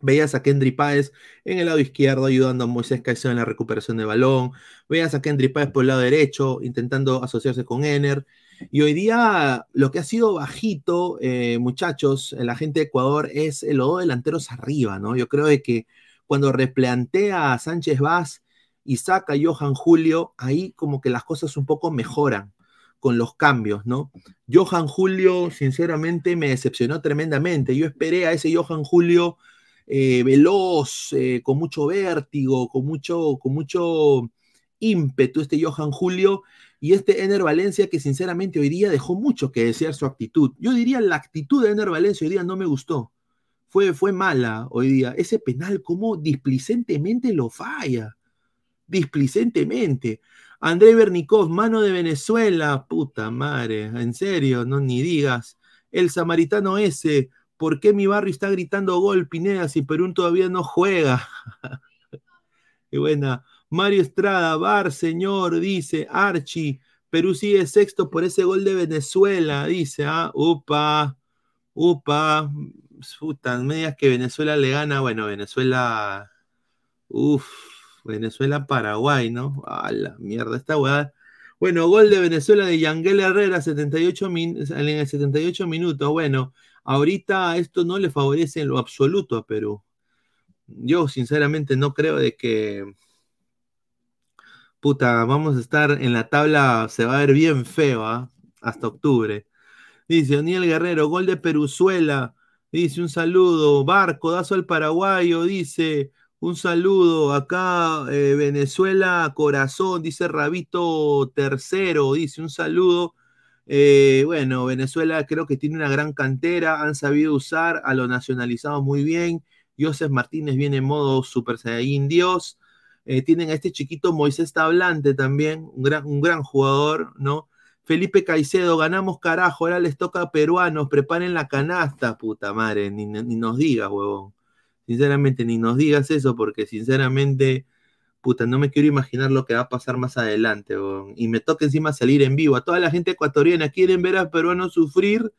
Veías a Kendry Páez en el lado izquierdo ayudando a Moisés Caicedo en la recuperación de balón. Veías a Kendry Páez por el lado derecho intentando asociarse con Ener. Y hoy día lo que ha sido bajito, eh, muchachos, la gente de Ecuador es los dos delanteros arriba, ¿no? Yo creo de que cuando replantea a Sánchez Vaz y saca a Johan Julio, ahí como que las cosas un poco mejoran con los cambios, ¿no? Johan Julio, sinceramente, me decepcionó tremendamente. Yo esperé a ese Johan Julio eh, veloz, eh, con mucho vértigo, con mucho, con mucho ímpetu, este Johan Julio, y este Ener Valencia que sinceramente hoy día dejó mucho que desear su actitud. Yo diría la actitud de Ener Valencia hoy día no me gustó. Fue, fue mala hoy día. Ese penal, como displicentemente lo falla. Displicentemente. André Bernikov, mano de Venezuela, puta madre, en serio, no ni digas. El samaritano ese, ¿Por qué mi barrio está gritando gol, Pineda, si Perú todavía no juega? Qué buena. Mario Estrada, Bar, señor, dice Archie. Perú sigue sexto por ese gol de Venezuela, dice. Ah, upa, upa. Puta, medias que Venezuela le gana. Bueno, Venezuela. Uf, Venezuela-Paraguay, ¿no? A la mierda, esta weá. Bueno, gol de Venezuela de Yanguel Herrera 78 en el 78 minutos. Bueno, Ahorita esto no le favorece en lo absoluto a Perú. Yo sinceramente no creo de que, puta, vamos a estar en la tabla, se va a ver bien feo ¿ah? hasta octubre. Dice Daniel Guerrero, gol de Peruzuela. Dice un saludo. Barco, dazo al paraguayo. Dice un saludo. Acá eh, Venezuela, corazón. Dice Rabito tercero. Dice un saludo. Eh, bueno, Venezuela creo que tiene una gran cantera, han sabido usar a lo nacionalizado muy bien. Joseph Martínez viene en modo Super Saiyajin Dios. Eh, tienen a este chiquito Moisés Tablante también, un gran, un gran jugador, ¿no? Felipe Caicedo, ganamos carajo, ahora les toca a peruanos, preparen la canasta, puta madre, ni, ni nos digas, huevón. Sinceramente, ni nos digas eso, porque sinceramente puta, no me quiero imaginar lo que va a pasar más adelante, y me toca encima salir en vivo. A toda la gente ecuatoriana, ¿quieren ver a peruanos sufrir?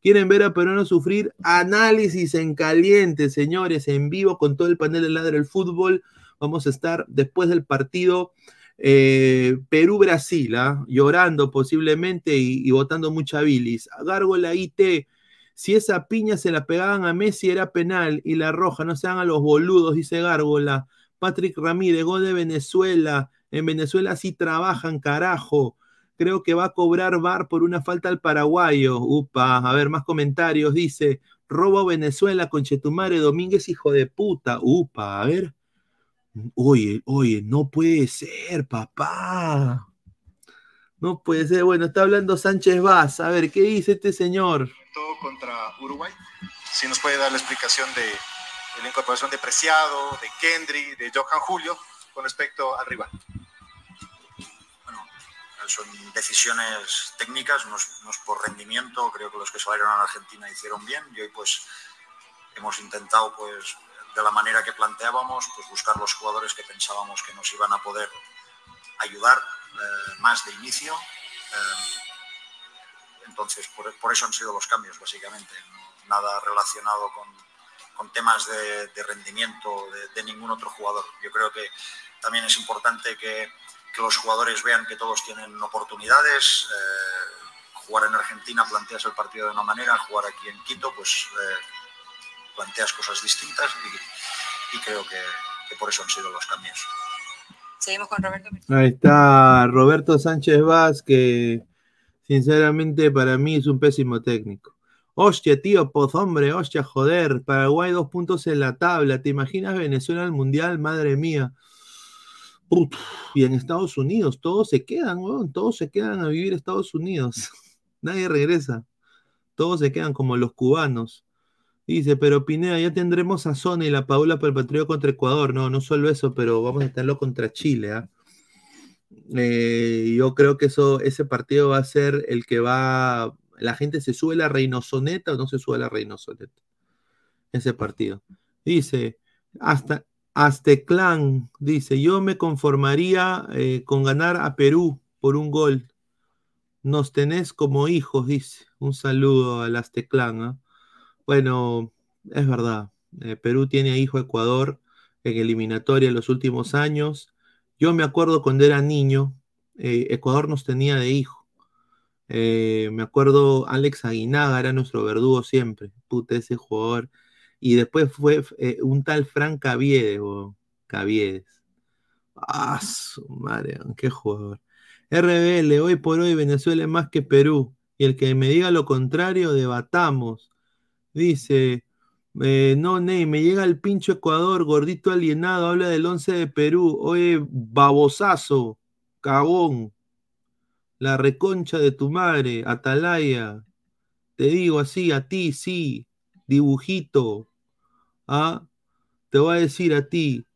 ¿Quieren ver a peruanos sufrir? Análisis en caliente, señores, en vivo con todo el panel de Ladra del Fútbol. Vamos a estar después del partido eh, Perú-Brasil, ¿ah? llorando posiblemente y, votando mucha bilis. Gárgola IT, si esa piña se la pegaban a Messi era penal y la roja, no sean a los boludos, dice Gárgola. Patrick Ramírez, gol de Venezuela. En Venezuela sí trabajan, carajo. Creo que va a cobrar VAR por una falta al paraguayo. Upa, a ver, más comentarios. Dice, robo Venezuela con Chetumare Domínguez, hijo de puta. Upa, a ver. Oye, oye, no puede ser, papá. No puede ser. Bueno, está hablando Sánchez Vaz. A ver, ¿qué dice este señor? Todo contra Uruguay. Si nos puede dar la explicación de, la incorporación de Preciado, de Kendry, de Johan Julio con respecto al rival. Bueno, son decisiones técnicas, no es, por rendimiento, creo que los que salieron a la Argentina hicieron bien y hoy pues hemos intentado pues de la manera que planteábamos pues buscar los jugadores que pensábamos que nos iban a poder ayudar eh, más de inicio. Eh, entonces, por, por, eso han sido los cambios, básicamente. Nada relacionado con, con temas de, rendimiento de, ningún otro jugador. Yo creo que también es importante que, los jugadores vean que todos tienen oportunidades. Eh, jugar en Argentina planteas el partido de una manera, jugar aquí en Quito pues planteas cosas distintas y, creo que, por eso han sido los cambios. Seguimos con Roberto. Ahí está Roberto Sánchez Vaz que Sinceramente, para mí es un pésimo técnico. Hostia, tío, poz, hombre, hostia, joder. Paraguay dos puntos en la tabla. ¿Te imaginas Venezuela al mundial? Madre mía. Y en Estados Unidos, todos se quedan, todos se quedan a vivir Estados Unidos. Nadie regresa. Todos se quedan como los cubanos. Dice, pero Pineda, ya tendremos a Zona y la Paula para el patriota contra Ecuador. No, no solo eso, pero vamos a tenerlo contra Chile. ¿ah? Eh, yo creo que eso, ese partido va a ser el que va. La gente se sube la Reynosoneta o no se sube la Reynosoneta. Ese partido. Dice, hasta Azteclán, dice, yo me conformaría eh, con ganar a Perú por un gol. Nos tenés como hijos, dice. Un saludo al Azteclán. ¿ah? Bueno, es verdad. Eh, Perú tiene hijo Ecuador en eliminatoria en los últimos años. Yo me acuerdo cuando era niño, eh, Ecuador nos tenía de hijo. Eh, me acuerdo Alex Aguinaga era nuestro verdugo siempre. Puta, ese jugador. Y después fue un tal Frank Caviedes, Caviedes. Ah, su madre, qué jugador. RBL, hoy por hoy Venezuela es más que Perú. Y el que me diga lo contrario, debatamos. Dice, eh, no, Ney, me llega el pincho Ecuador, gordito alienado, habla del 11 de Perú. Oye, babosazo, cagón, la reconcha de tu madre, Atalaya. Te digo así, a ti, sí, dibujito. ¿Ah? Te voy a decir a ti,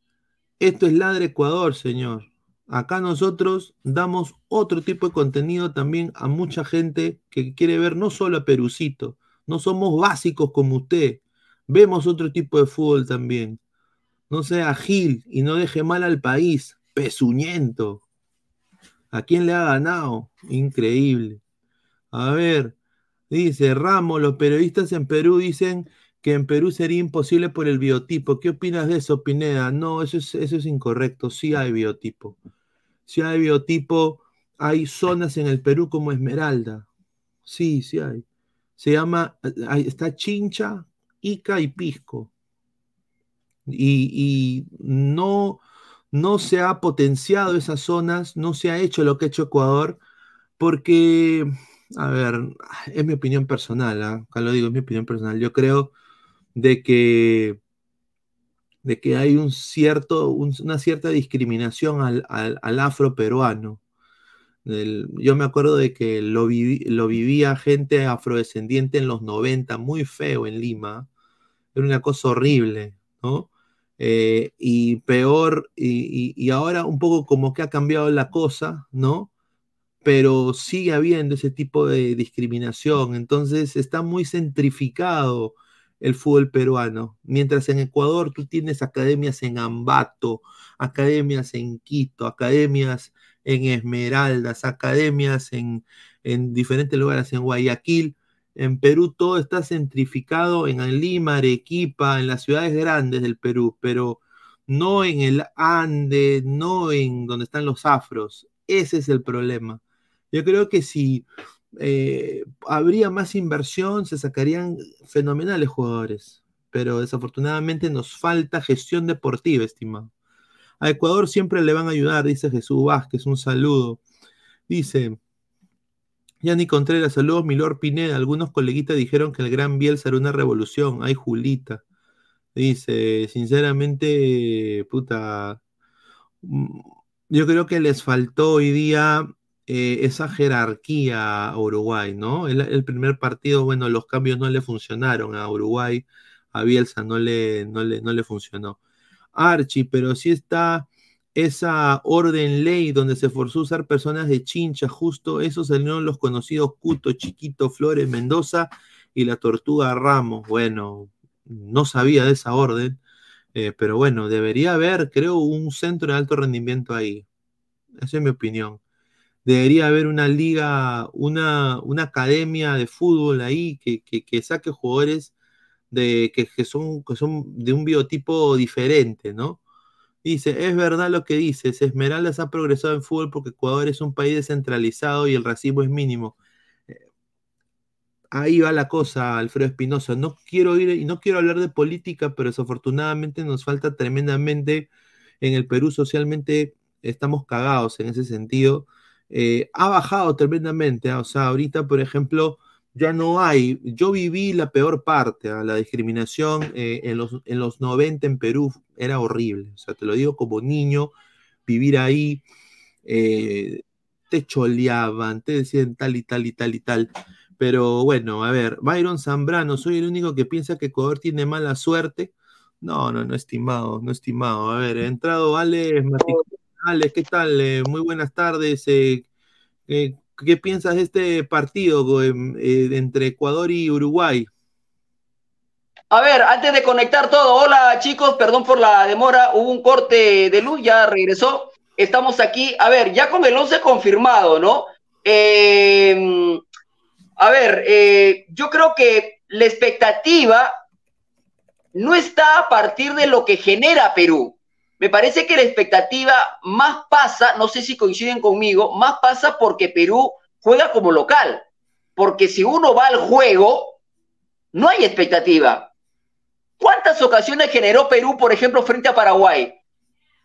esto es Ladre Ecuador, señor. Acá nosotros damos otro tipo de contenido también a mucha gente que quiere ver no solo a Perucito, no somos básicos como usted. Vemos otro tipo de fútbol también. No sea Gil y no deje mal al país. Pesuñento. ¿A quién le ha ganado? Increíble. A ver, dice Ramos, los periodistas en Perú dicen que en Perú sería imposible por el biotipo. ¿Qué opinas de eso, Pineda? No, eso es, eso es incorrecto. Sí hay biotipo. Sí hay biotipo. Hay zonas en el Perú como Esmeralda. Sí, sí hay. Se llama, está Chincha, Ica y Pisco. Y, no, no se ha potenciado esas zonas, no se ha hecho lo que ha hecho Ecuador, porque, a ver, es mi opinión personal, ¿ah? acá lo digo, es mi opinión personal. Yo creo de que, de que hay un cierto, una cierta discriminación al, al, al afro yo me acuerdo de que lo, vivía gente afrodescendiente en los 90, muy feo en Lima. Era una cosa horrible, ¿no? Eh, y peor, y, ahora un poco como que ha cambiado la cosa, ¿no? Pero sigue habiendo ese tipo de discriminación. Entonces está muy centrificado el fútbol peruano. Mientras en Ecuador tú tienes academias en Ambato, academias en Quito, academias en Esmeraldas, academias en, diferentes lugares, en Guayaquil. En Perú todo está centrificado en Lima, Arequipa, en las ciudades grandes del Perú, pero no en el Ande, no en donde están los afros. Ese es el problema. Yo creo que si eh, habría más inversión, se sacarían fenomenales jugadores, pero desafortunadamente nos falta gestión deportiva, estimado. A Ecuador siempre le van a ayudar, dice Jesús Vázquez, un saludo. Dice, Yanni Contreras, saludos, Milor Pineda. Algunos coleguitas dijeron que el Gran Bielsa era una revolución. Ay, Julita. Dice, sinceramente, puta, mm, yo creo que les faltó hoy día eh, esa jerarquía a Uruguay, ¿no? El, el, primer partido, bueno, los cambios no le funcionaron a Uruguay, a Bielsa no le, no le, no le funcionó. Archie, pero si está esa orden ley donde se forzó a usar personas de chincha, justo esos salieron los conocidos Cuto, Chiquito, Flores, Mendoza y la Tortuga Ramos. Bueno, no sabía de esa orden, eh, pero bueno, debería haber, creo, un centro de alto rendimiento ahí. Esa es mi opinión. Debería haber una liga, una, una academia de fútbol ahí que, que saque jugadores de, que, son, que son de un biotipo diferente, ¿no? Dice, es verdad lo que dices, Esmeraldas ha progresado en fútbol porque Ecuador es un país descentralizado y el racismo es mínimo. Eh, ahí va la cosa, Alfredo Espinosa. No quiero ir y no quiero hablar de política, pero desafortunadamente nos falta tremendamente en el Perú socialmente estamos cagados en ese sentido. eh, ha bajado tremendamente. ¿ah? O sea, ahorita, por ejemplo, ya no hay. Yo viví la peor parte, ¿ah? la discriminación eh, en, los, en los 90 en Perú era horrible. O sea, te lo digo como niño, vivir ahí, eh, te choleaban, te decían tal y tal y tal y tal. Pero bueno, a ver, Byron Zambrano, soy el único que piensa que Ecuador tiene mala suerte. No, no, no, estimado, no, estimado. A ver, entrado Alex Alex, ¿qué tal? Eh, muy buenas tardes. Eh, eh, ¿Qué piensas de este partido entre Ecuador y Uruguay? A ver, antes de conectar todo, hola chicos, perdón por la demora, hubo un corte de luz, ya regresó. Estamos aquí, a ver, ya con el 11 confirmado, ¿no? a ver, yo creo que la expectativa no está a partir de lo que genera Perú. Me parece que la expectativa más pasa, no sé si coinciden conmigo, más pasa porque Perú juega como local. Porque si uno va al juego, no hay expectativa. ¿Cuántas ocasiones generó Perú, por ejemplo, frente a Paraguay?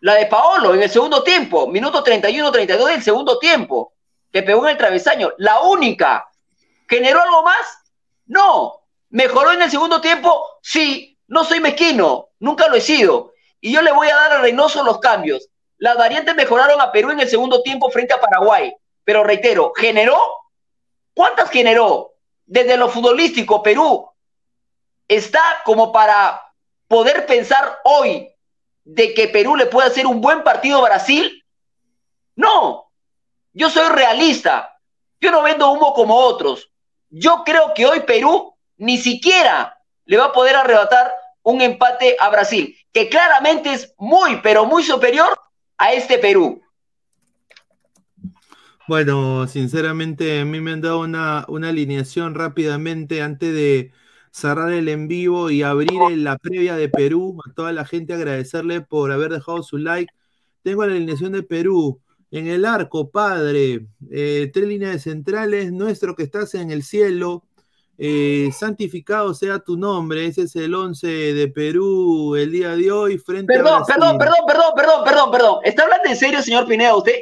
La de Paolo en el segundo tiempo, minuto 31-32 del segundo tiempo, que pegó en el travesaño. La única. ¿Generó algo más? No. ¿Mejoró en el segundo tiempo? Sí. No soy mezquino, nunca lo he sido. Y yo le voy a dar a Reynoso los cambios. Las variantes mejoraron a Perú en el segundo tiempo frente a Paraguay. Pero reitero, ¿generó? ¿Cuántas generó? Desde lo futbolístico, Perú está como para poder pensar hoy de que Perú le puede hacer un buen partido a Brasil. No, yo soy realista. Yo no vendo humo como otros. Yo creo que hoy Perú ni siquiera le va a poder arrebatar un empate a Brasil, que claramente es muy, pero muy superior a este Perú. Bueno, sinceramente a mí me han dado una, una alineación rápidamente antes de cerrar el en vivo y abrir la previa de Perú. A toda la gente agradecerle por haber dejado su like. Tengo la alineación de Perú. En el arco, padre, eh, tres líneas centrales, nuestro que estás en el cielo, eh, santificado sea tu nombre, ese es el 11 de Perú el día de hoy frente perdón, a Perdón, perdón, perdón, perdón, perdón, perdón. ¿Está hablando en serio, señor Pineda, usted?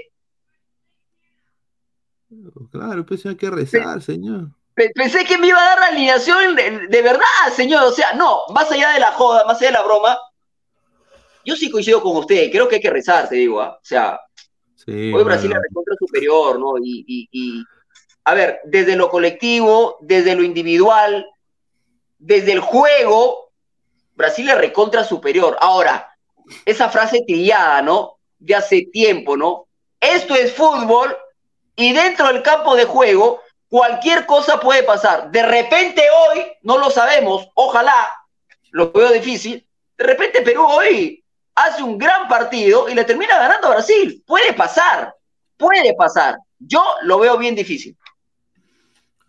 Claro, pues hay que rezar, señor. Pensé que me iba a dar la alineación de, verdad, señor. O sea, no, más allá de la joda, más allá de la broma, yo sí coincido con usted. Creo que hay que rezar, te digo. ¿ah? O sea, hoy Brasil es contra superior, ¿no? y, a ver, desde lo colectivo, desde lo individual, desde el juego, Brasil es recontra superior. Ahora, esa frase trillada, ¿no? De hace tiempo, ¿no? Esto es fútbol y dentro del campo de juego cualquier cosa puede pasar. De repente hoy, no lo sabemos, ojalá, lo veo difícil, de repente Perú hoy hace un gran partido y le termina ganando a Brasil. Puede pasar, puede pasar. Yo lo veo bien difícil.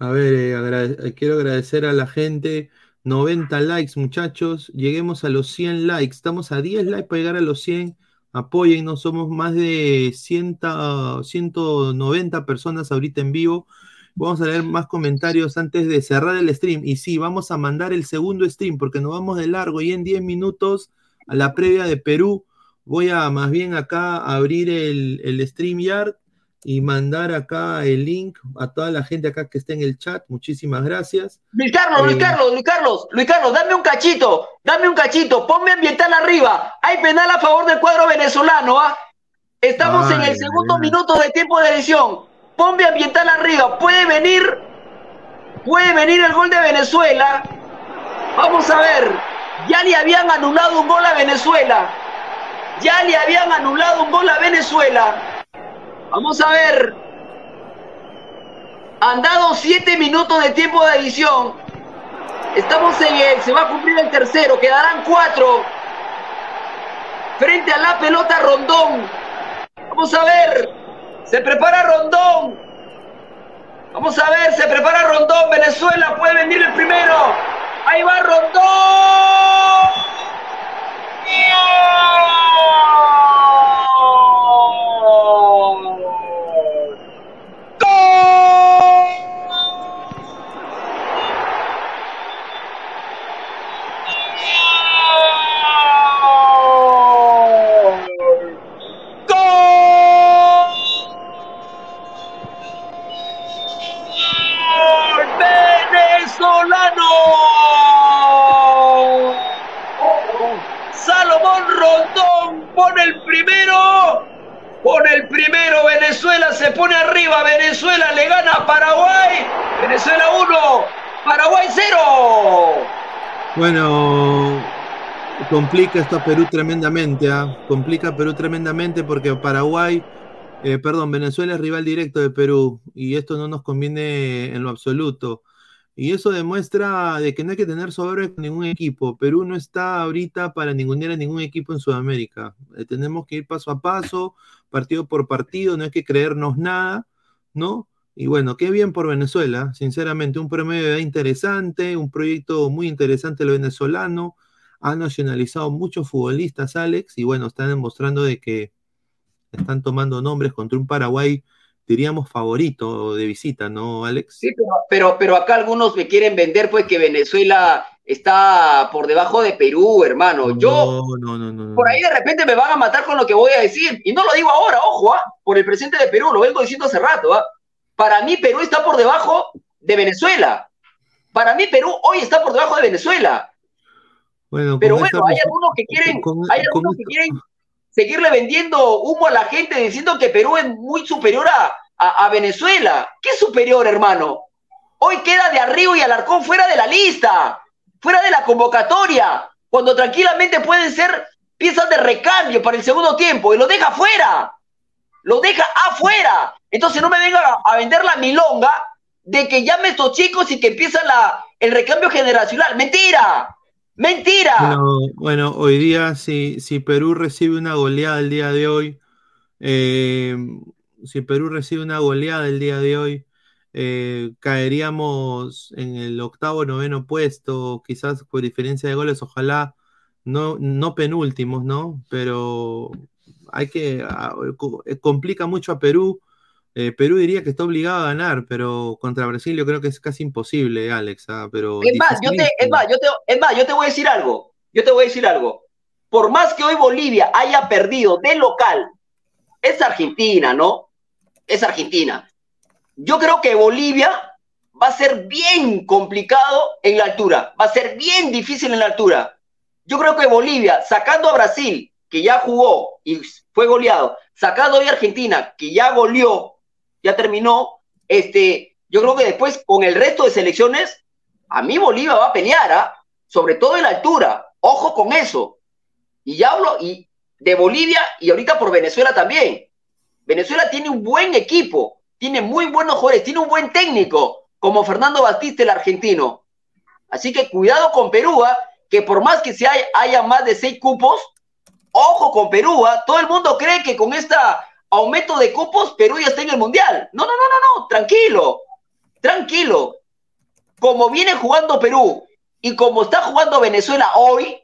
A ver, eh, eh, quiero agradecer a la gente. 90 likes, muchachos. Lleguemos a los 100 likes. Estamos a 10 likes para llegar a los 100. no somos más de 100, 190 personas ahorita en vivo. Vamos a leer más comentarios antes de cerrar el stream. Y sí, vamos a mandar el segundo stream porque nos vamos de largo y en 10 minutos a la previa de Perú. Voy a más bien acá abrir el, el StreamYard y mandar acá el link a toda la gente acá que está en el chat. Muchísimas gracias. Luis Carlos, Luis eh, Carlos, Luis Carlos, Luis Carlos, dame un cachito, dame un cachito, ponme ambiental arriba. Hay penal a favor del cuadro venezolano, ¿ah? Estamos en el segundo minuto de tiempo de edición. Ponme ambiental arriba. Puede venir, puede venir el gol de Venezuela. Vamos a ver. Ya le habían anulado un gol a Venezuela. Ya le habían anulado un gol a Venezuela Vamos a ver. Han dado siete minutos de tiempo de edición. Estamos en el, se va a cumplir el tercero, quedarán cuatro. Frente a la pelota Rondón. Vamos a ver. Se prepara Rondón. Vamos a ver, se prepara Rondón. Venezuela puede venir el primero. Ahí va Rondón. Pone el primero. Pone el primero, Venezuela se pone arriba, Venezuela le gana a Paraguay. Venezuela 1, Paraguay 0. Bueno, complica esto a Perú tremendamente, ¿ah? complica a Perú tremendamente porque Paraguay, eh, perdón, Venezuela es rival directo de Perú y esto no nos conviene en lo absoluto. Y eso demuestra de que no hay que tener sobre ningún equipo. Perú no está ahorita para ningunear a ningún equipo en Sudamérica. Eh, tenemos que ir paso a paso, partido por partido, no hay que creernos nada, ¿no? Y bueno, qué bien por Venezuela, sinceramente, un promedio de edad interesante, un proyecto muy interesante el venezolano, ha nacionalizado muchos futbolistas, Alex, y bueno, están demostrando de que están tomando nombres contra un Paraguay, diríamos, favorito de visita, ¿no, Alex? Sí, pero, pero, pero acá algunos me quieren vender pues que Venezuela está por debajo de Perú, hermano. Yo, no, no, no, por ahí de repente me van a matar con lo que voy a decir. Y no lo digo ahora, ojo, ¿ah? por el presidente de Perú, lo vengo diciendo hace rato. ¿ah? Para mí Perú está por debajo de Venezuela. Para mí Perú hoy está por debajo de Venezuela. Bueno, Pero bueno, hay algunos que quieren, con- hay con algunos que quieren seguirle vendiendo humo a la gente diciendo que Perú es muy superior a, a- Venezuela. ¿Qué superior, hermano? Hoy queda de arriba y Alarcón fuera de la lista, fuera de la convocatoria, cuando tranquilamente pueden ser piezas de recambio para el segundo tiempo y lo deja fuera, lo deja afuera. Entonces no me venga a, a vender la milonga de que llame estos chicos y que empieza la, el recambio generacional. Mentira, mentira. Bueno, bueno, hoy día, si, si Perú recibe una goleada el día de hoy, eh, si Perú recibe una goleada el día de hoy, eh, caeríamos en el octavo, noveno puesto, quizás por diferencia de goles, ojalá no, no penúltimos, ¿no? Pero hay que, ah, eh, complica mucho a Perú. Eh, Perú diría que está obligado a ganar, pero contra Brasil yo creo que es casi imposible, Alex, ah, pero Es más, yo te, es más, yo te, es más, yo te voy a decir algo. Yo te voy a decir algo. Por más que hoy Bolivia haya perdido de local, es Argentina, ¿no? Es Argentina. Yo creo que Bolivia va a ser bien complicado en la altura. Va a ser bien difícil en la altura. Yo creo que Bolivia, sacando a Brasil, que ya jugó y fue goleado, sacando hoy a Argentina, que ya goleó, ya terminó, este, yo creo que después con el resto de selecciones, a mí Bolivia va a pelear, ¿ah? sobre todo en la altura. Ojo con eso. Y ya hablo y de Bolivia y ahorita por Venezuela también. Venezuela tiene un buen equipo, tiene muy buenos jugadores, tiene un buen técnico, como Fernando Batista, el argentino. Así que cuidado con Perú, ¿ah? que por más que se haya, haya más de seis cupos, ojo con Perú, ¿ah? todo el mundo cree que con este aumento de cupos Perú ya está en el Mundial. No, no, no, no, no, tranquilo, tranquilo. Como viene jugando Perú y como está jugando Venezuela hoy,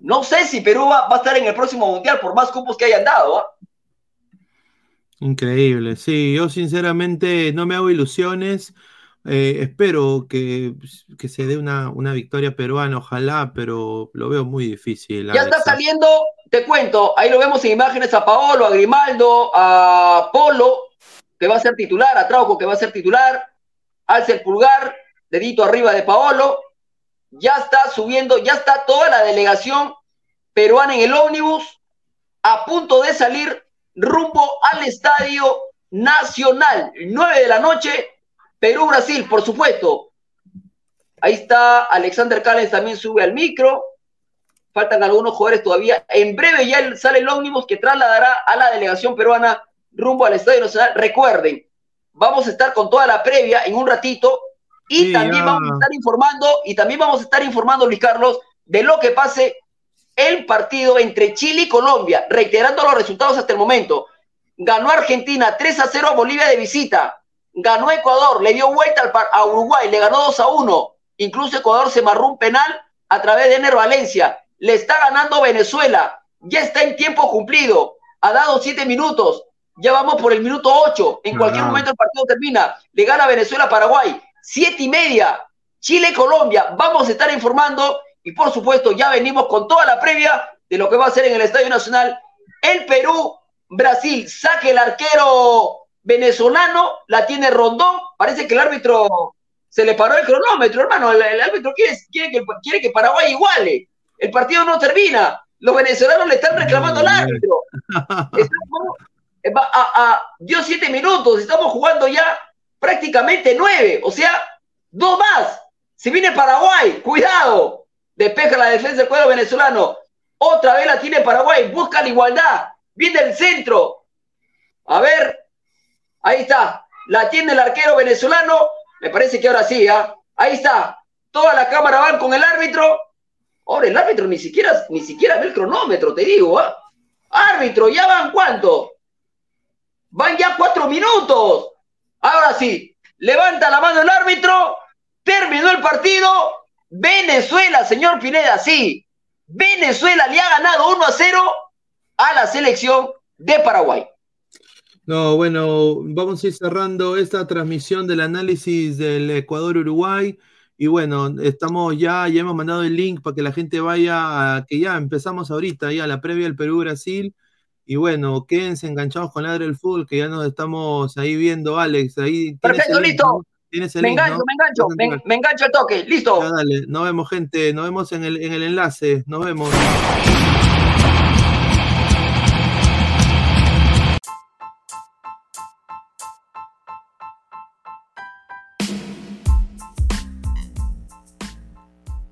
no sé si Perú va, a estar en el próximo Mundial por más cupos que hayan dado. ¿ah? Increíble, sí, yo sinceramente no me hago ilusiones, eh, espero que, que se dé una, una victoria peruana, ojalá, pero lo veo muy difícil. Ya está saliendo, te cuento, ahí lo vemos en imágenes a Paolo, a Grimaldo, a Polo, que va a ser titular, a Trauco, que va a ser titular, alza el pulgar, dedito arriba de Paolo, ya está subiendo, ya está toda la delegación peruana en el ómnibus, a punto de salir rumbo al Estadio Nacional, 9 de la noche, Perú-Brasil, por supuesto. Ahí está Alexander Callens, también sube al micro. Faltan algunos jugadores todavía. En breve ya sale el ómnibus que trasladará a la delegación peruana rumbo al Estadio Nacional. Recuerden, vamos a estar con toda la previa en un ratito y Sí, también ya. vamos a estar informando y también vamos a estar informando, Luis Carlos, de lo que pase el partido entre Chile y Colombia, reiterando los resultados hasta el momento. Ganó Argentina 3 a 0 a Bolivia de visita. Ganó Ecuador, le dio vuelta al par- a Uruguay, le ganó 2 a 1. Incluso Ecuador se marró un penal a través de Ener Valencia. Le está ganando Venezuela. Ya está en tiempo cumplido. Ha dado 7 minutos. Ya vamos por el minuto 8. En cualquier momento el partido termina. Le gana Venezuela a Paraguay. 7 y media. Chile-Colombia. Vamos a estar informando y por supuesto ya venimos con toda la previa de lo que va a ser en el Estadio Nacional el Perú, Brasil. Saque el arquero venezolano, la tiene Rondón. Parece que el árbitro se le paró el cronómetro, hermano. El, el árbitro quiere, quiere, que, quiere que Paraguay iguale. El partido no termina. Los venezolanos le están reclamando al árbitro. Estamos a, a, dio siete minutos, estamos jugando ya prácticamente nueve, o sea, dos más. Si viene Paraguay, cuidado, despeja la defensa del cuadro venezolano. Otra vez la tiene Paraguay, busca la igualdad, viene el centro. A ver, ahí está, la tiene el arquero venezolano, me parece que ahora sí, ¿ah? ahí está. Toda la cámara van con el árbitro. Ahora el árbitro ni siquiera, ni siquiera ve el cronómetro, te digo, ¿ah? Árbitro, ¿ya van cuánto? Van ya cuatro minutos. Ahora sí, levanta la mano el árbitro, terminó el partido. Venezuela, señor Pineda, sí. Venezuela le ha ganado 1 a 0 a la selección de Paraguay. No, bueno, vamos a ir cerrando esta transmisión del análisis del Ecuador-Uruguay. Y bueno, estamos ya, ya hemos mandado el link para que la gente vaya, a, que ya empezamos ahorita, ya la previa del Perú-Brasil. Y bueno, quédense enganchados con Ladre el Fútbol, que ya nos estamos ahí viendo, Alex. Ahí Perfecto, listo. me engancho, me engancho, me, me, engancho el toque, listo. Ya, dale, nos vemos, gente, nos vemos en el, en el enlace, nos vemos.